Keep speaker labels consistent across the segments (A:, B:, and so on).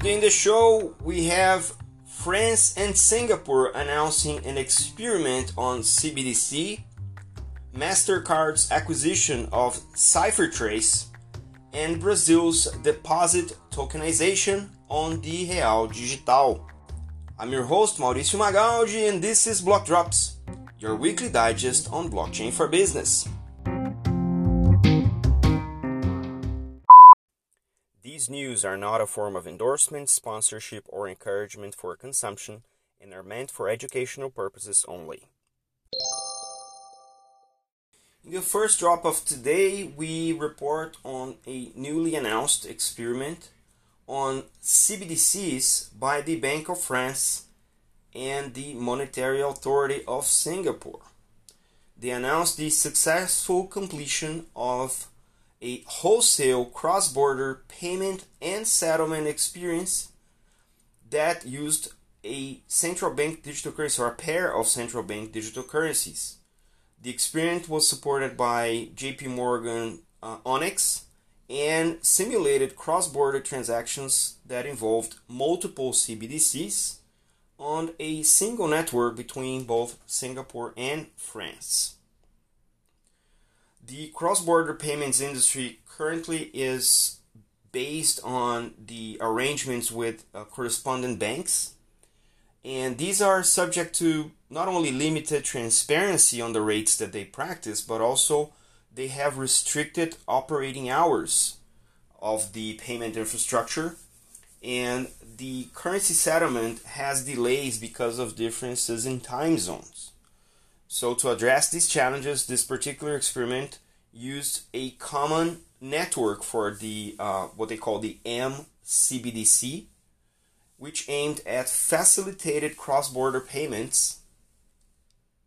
A: Today in the show, we have France and Singapore announcing an experiment on CBDC, MasterCard's acquisition of CipherTrace, and Brazil's deposit tokenization on the Real Digital. I'm your host, Mauricio Magaldi, and this is Block Drops, your weekly digest on blockchain for business. These news are not a form of endorsement, sponsorship, or encouragement for consumption and are meant for educational purposes only. In the first drop of today, we report on a newly announced experiment on CBDCs by the Bank of France and the Monetary Authority of Singapore. They announced the successful completion of a wholesale cross border payment and settlement experience that used a central bank digital currency or a pair of central bank digital currencies. The experience was supported by JP Morgan uh, Onyx and simulated cross border transactions that involved multiple CBDCs on a single network between both Singapore and France. The cross border payments industry currently is based on the arrangements with uh, correspondent banks, and these are subject to not only limited transparency on the rates that they practice, but also they have restricted operating hours of the payment infrastructure and the currency settlement has delays because of differences in time zones. So, to address these challenges, this particular experiment used a common network for the uh, what they call the MCBDC, which aimed at facilitated cross-border payments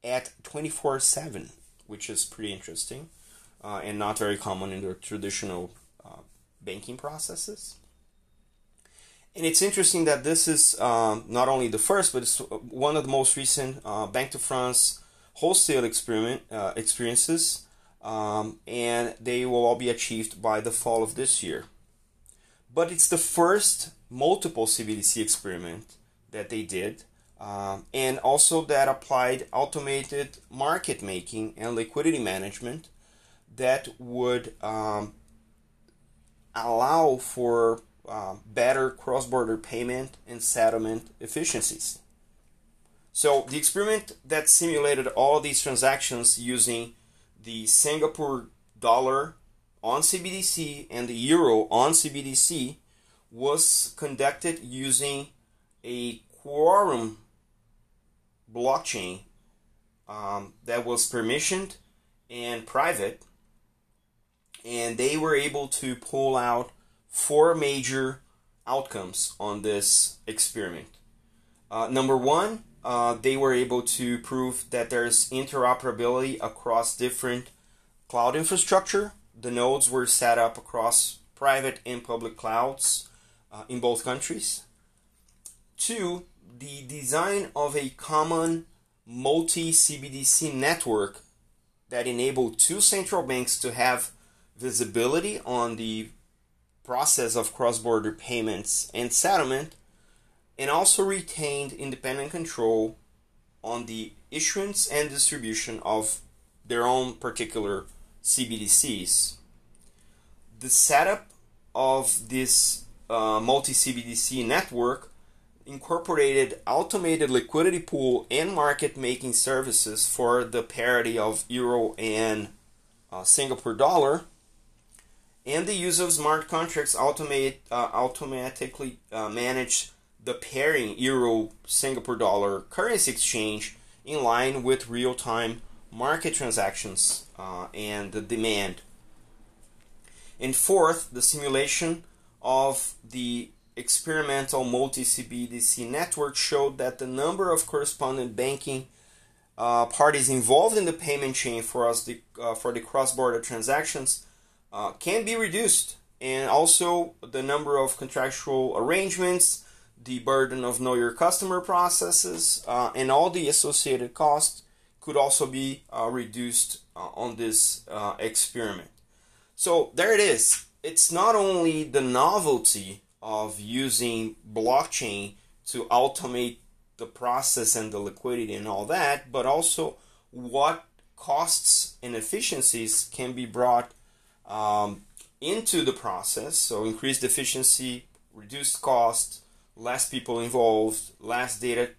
A: at 24/7, which is pretty interesting uh, and not very common in the traditional uh, banking processes. And it's interesting that this is um, not only the first, but it's one of the most recent uh, Bank to France wholesale experiment uh, experiences, um, and they will all be achieved by the fall of this year. But it's the first multiple CBDC experiment that they did, um, and also that applied automated market making and liquidity management that would um, allow for uh, better cross border payment and settlement efficiencies. So, the experiment that simulated all these transactions using the Singapore dollar on CBDC and the euro on CBDC was conducted using a quorum blockchain um, that was permissioned and private, and they were able to pull out four major outcomes on this experiment. Uh, number one, uh, they were able to prove that there's interoperability across different cloud infrastructure. The nodes were set up across private and public clouds uh, in both countries. Two, the design of a common multi CBDC network that enabled two central banks to have visibility on the process of cross border payments and settlement, and also retained independent control on the issuance and distribution of their own particular CBDCs. The setup of this uh, multi CBDC network incorporated automated liquidity pool and market making services for the parity of euro and uh, Singapore dollar and the use of smart contracts automate uh, automatically uh, manage the pairing euro Singapore dollar currency exchange in line with real time market transactions uh, and the demand. And fourth, the simulation of the experimental multi CBDC network showed that the number of correspondent banking uh, parties involved in the payment chain for us the, uh, for the cross border transactions uh, can be reduced, and also the number of contractual arrangements, the burden of know your customer processes, uh, and all the associated costs could also be uh, reduced uh, on this uh, experiment. So there it is. It's not only the novelty of using blockchain to automate the process and the liquidity and all that, but also what costs and efficiencies can be brought um, into the process. So, increased efficiency, reduced cost, less people involved, less data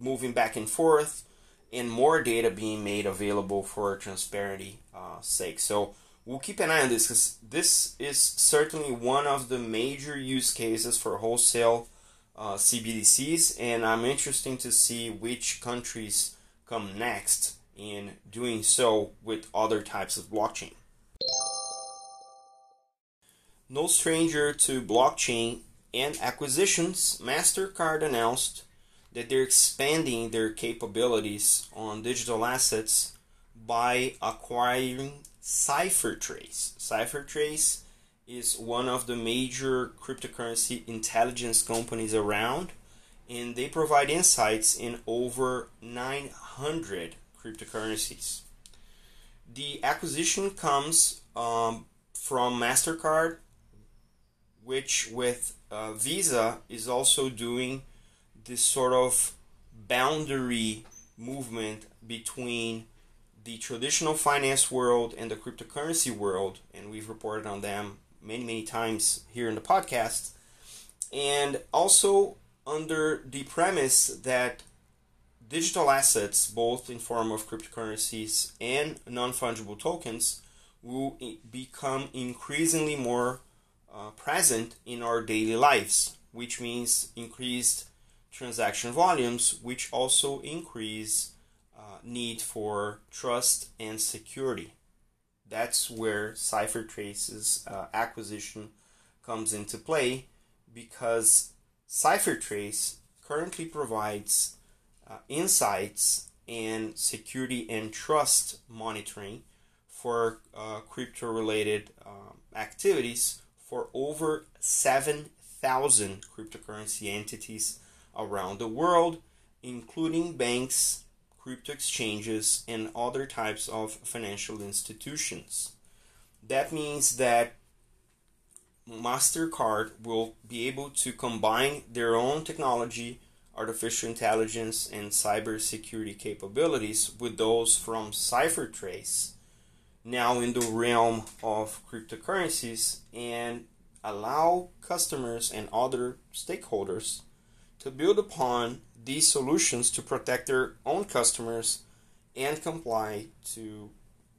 A: moving back and forth, and more data being made available for transparency uh, sake. So, we'll keep an eye on this because this is certainly one of the major use cases for wholesale uh, CBDCs, and I'm interested to see which countries come next in doing so with other types of blockchain. No stranger to blockchain and acquisitions, MasterCard announced that they're expanding their capabilities on digital assets by acquiring CipherTrace. CipherTrace is one of the major cryptocurrency intelligence companies around, and they provide insights in over 900 cryptocurrencies. The acquisition comes um, from MasterCard, which with uh, Visa is also doing this sort of boundary movement between the traditional finance world and the cryptocurrency world, and we've reported on them many, many times here in the podcast. And also under the premise that digital assets, both in form of cryptocurrencies and non-fungible tokens, will become increasingly more uh, present in our daily lives, which means increased transaction volumes, which also increase need for trust and security. That's where CipherTrace's uh, acquisition comes into play because CipherTrace currently provides uh, insights and security and trust monitoring for uh, crypto related um, activities for over 7,000 cryptocurrency entities around the world, including banks crypto exchanges, and other types of financial institutions. That means that MasterCard will be able to combine their own technology, artificial intelligence, and cybersecurity capabilities with those from CipherTrace, now in the realm of cryptocurrencies, and allow customers and other stakeholders to build upon these solutions to protect their own customers and comply to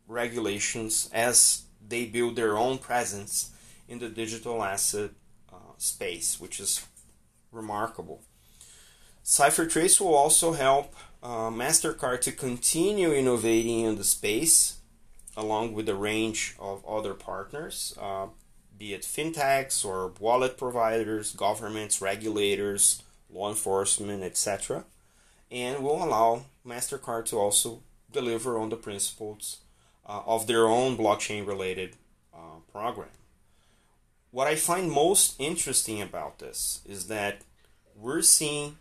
A: regulations as they build their own presence in the digital asset uh, space, which is remarkable. CipherTrace will also help uh, MasterCard to continue innovating in the space along with a range of other partners, uh, be it fintechs or wallet providers, governments, regulators, law enforcement, etc., and will allow MasterCard to also deliver on the principles uh, of their own blockchain related uh, program. What I find most interesting about this is that we're seeing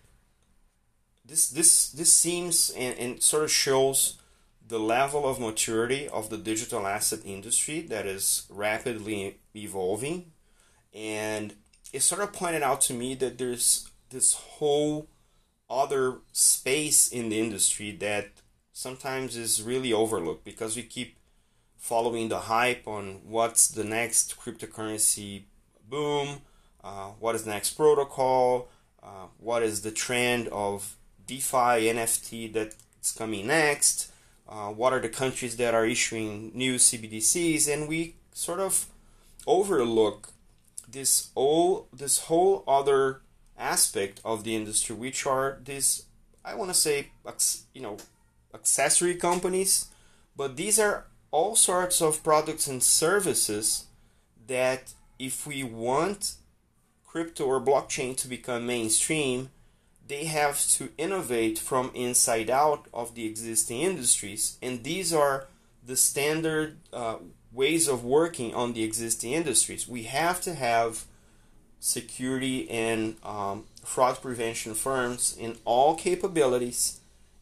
A: this this this seems and, and sort of shows the level of maturity of the digital asset industry that is rapidly evolving. And it sort of pointed out to me that there's this whole other space in the industry that sometimes is really overlooked because we keep following the hype on what's the next cryptocurrency boom, uh, what is the next protocol, uh, what is the trend of DeFi, NFT that's coming next, uh, what are the countries that are issuing new CBDCs, and we sort of overlook this all this whole other aspect of the industry, which are these, I want to say, you know, accessory companies, but these are all sorts of products and services that if we want crypto or blockchain to become mainstream, they have to innovate from inside out of the existing industries. And these are the standard uh, ways of working on the existing industries. We have to have security and um, fraud prevention firms in all capabilities,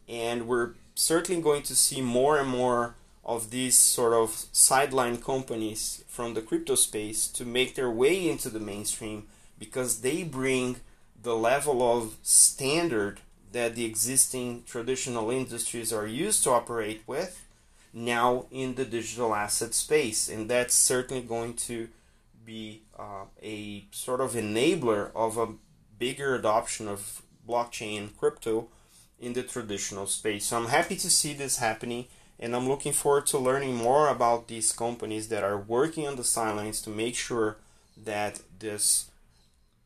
A: and we're certainly going to see more and more of these sort of sideline companies from the crypto space to make their way into the mainstream because they bring the level of standard that the existing traditional industries are used to operate with now in the digital asset space. And that's certainly going to be uh, a sort of enabler of a bigger adoption of blockchain and crypto in the traditional space. So I'm happy to see this happening and I'm looking forward to learning more about these companies that are working on the sidelines to make sure that this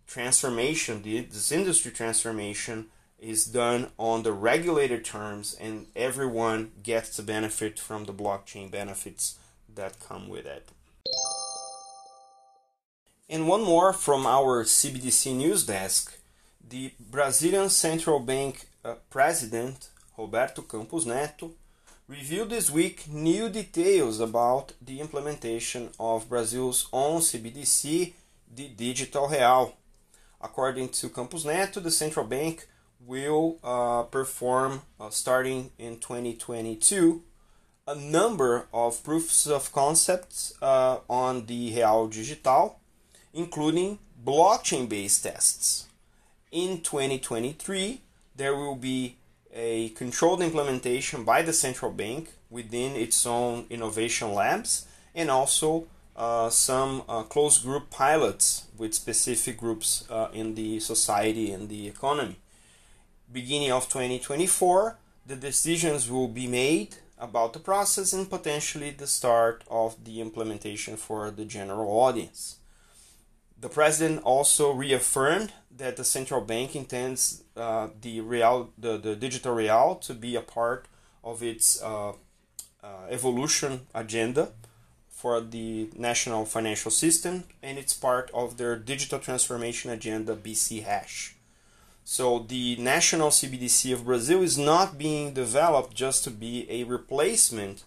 A: transformation, this industry transformation, is done on the regulated terms and everyone gets to benefit from the blockchain benefits that come with it. And one more from our CBDC news desk. The Brazilian Central Bank uh, President, Roberto Campos Neto, revealed this week new details about the implementation of Brazil's own CBDC, the Digital Real. According to Campos Neto, the central bank will uh, perform, uh, starting in 2022, a number of proofs of concepts uh, on the Real Digital, including blockchain based tests. In 2023, there will be a controlled implementation by the central bank within its own innovation labs and also uh, some uh, closed group pilots with specific groups uh, in the society and the economy. Beginning of 2024, the decisions will be made about the process and potentially the start of the implementation for the general audience. The president also reaffirmed that the central bank intends uh, the real, the, the digital real, to be a part of its uh, uh, evolution agenda for the national financial system, and it's part of their digital transformation agenda, BC Hash. So the national CBDC of Brazil is not being developed just to be a replacement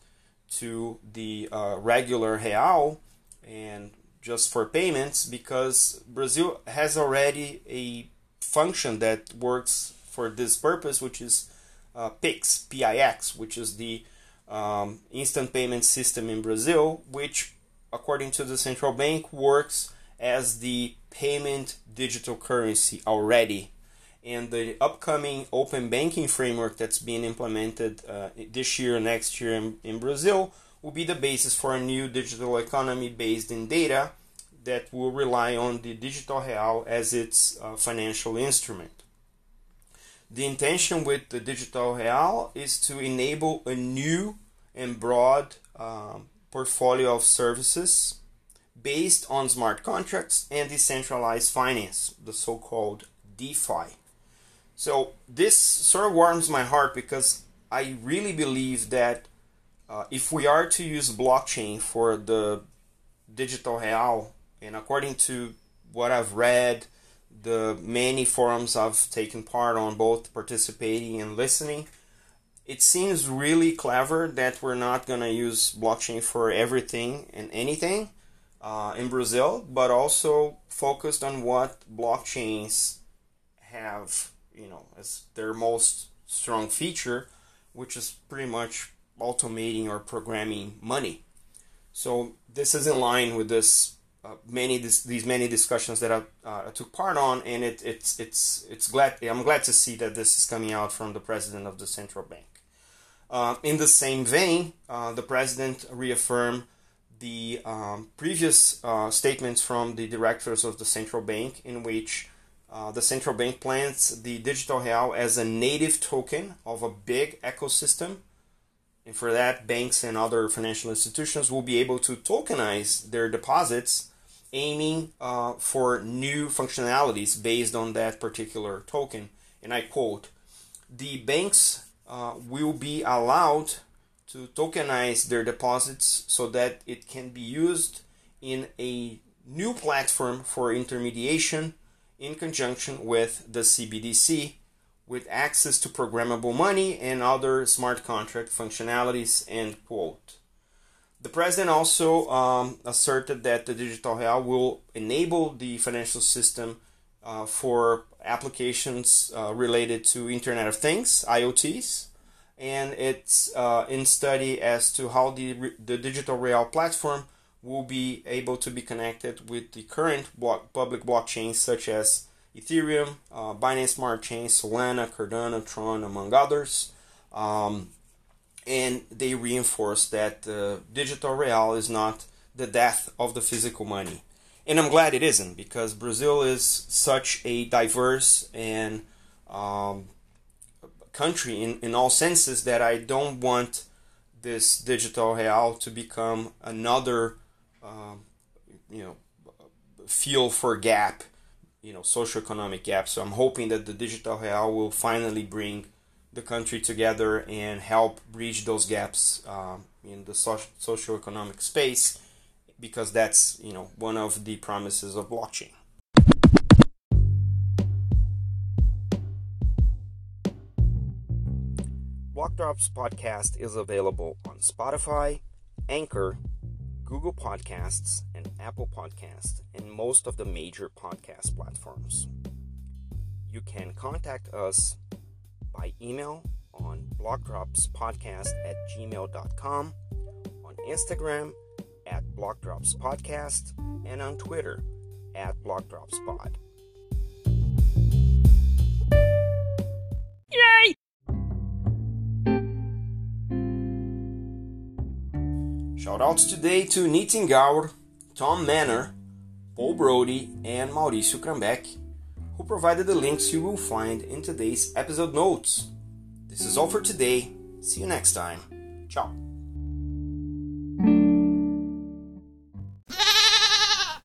A: to the uh, regular real and just for payments because Brazil has already a function that works for this purpose, which is uh, PIX, PIX, which is the um, instant payment system in Brazil, which, according to the central bank, works as the payment digital currency already. And the upcoming open banking framework that's being implemented uh, this year, next year in, in Brazil, will be the basis for a new digital economy based in data that will rely on the digital real as its uh, financial instrument. The intention with the digital real is to enable a new and broad um, portfolio of services based on smart contracts and decentralized finance, the so called DeFi. So, this sort of warms my heart because I really believe that uh, if we are to use blockchain for the digital real, and according to what I've read, the many forums I've taken part on, both participating and listening, it seems really clever that we're not going to use blockchain for everything and anything uh, in Brazil, but also focused on what blockchains have, you know, as their most strong feature, which is pretty much automating or programming money. So this is in line with this uh, many this, these many discussions that I, uh, took part on, and it, it's it's it's glad I'm glad to see that this is coming out from the president of the central bank. Uh, in the same vein, uh, the president reaffirmed the um, previous uh, statements from the directors of the central bank, in which the central bank plans the digital real as a native token of a big ecosystem and for that, banks and other financial institutions will be able to tokenize their deposits aiming uh, for new functionalities based on that particular token. And I quote, the banks uh, will be allowed to tokenize their deposits so that it can be used in a new platform for intermediation in conjunction with the CBDC with access to programmable money and other smart contract functionalities end quote the president also um, asserted that the digital real will enable the financial system uh, for applications uh, related to Internet of Things (IoTs), and it's uh, in study as to how the the digital real platform will be able to be connected with the current block, public blockchains such as Ethereum, uh, Binance Smart Chain, Solana, Cardano, Tron, among others. Um, and they reinforce that uh, digital real is not the death of the physical money. And I'm glad it isn't because Brazil is such a diverse and um, country in, in all senses that I don't want this digital real to become another, uh, you know, fuel for gap, you know, socioeconomic gap. So I'm hoping that the digital real will finally bring the country together and help bridge those gaps um, in the socio-economic space because that's you know one of the promises of blockchain. Blockdrops podcast is available on Spotify, Anchor, Google Podcasts, and Apple Podcasts, and most of the major podcast platforms. You can contact us by email on blockdropspodcast at gmail.com, on Instagram at blockdropspodcast, and on Twitter at blockdropspod. Yay! Shoutouts today to Nitin Gaur, Tom Manor, Paul Brody, and Mauricio Krambeck who provided the links you will find in today's episode notes. This is all for today. See you next time. Ciao.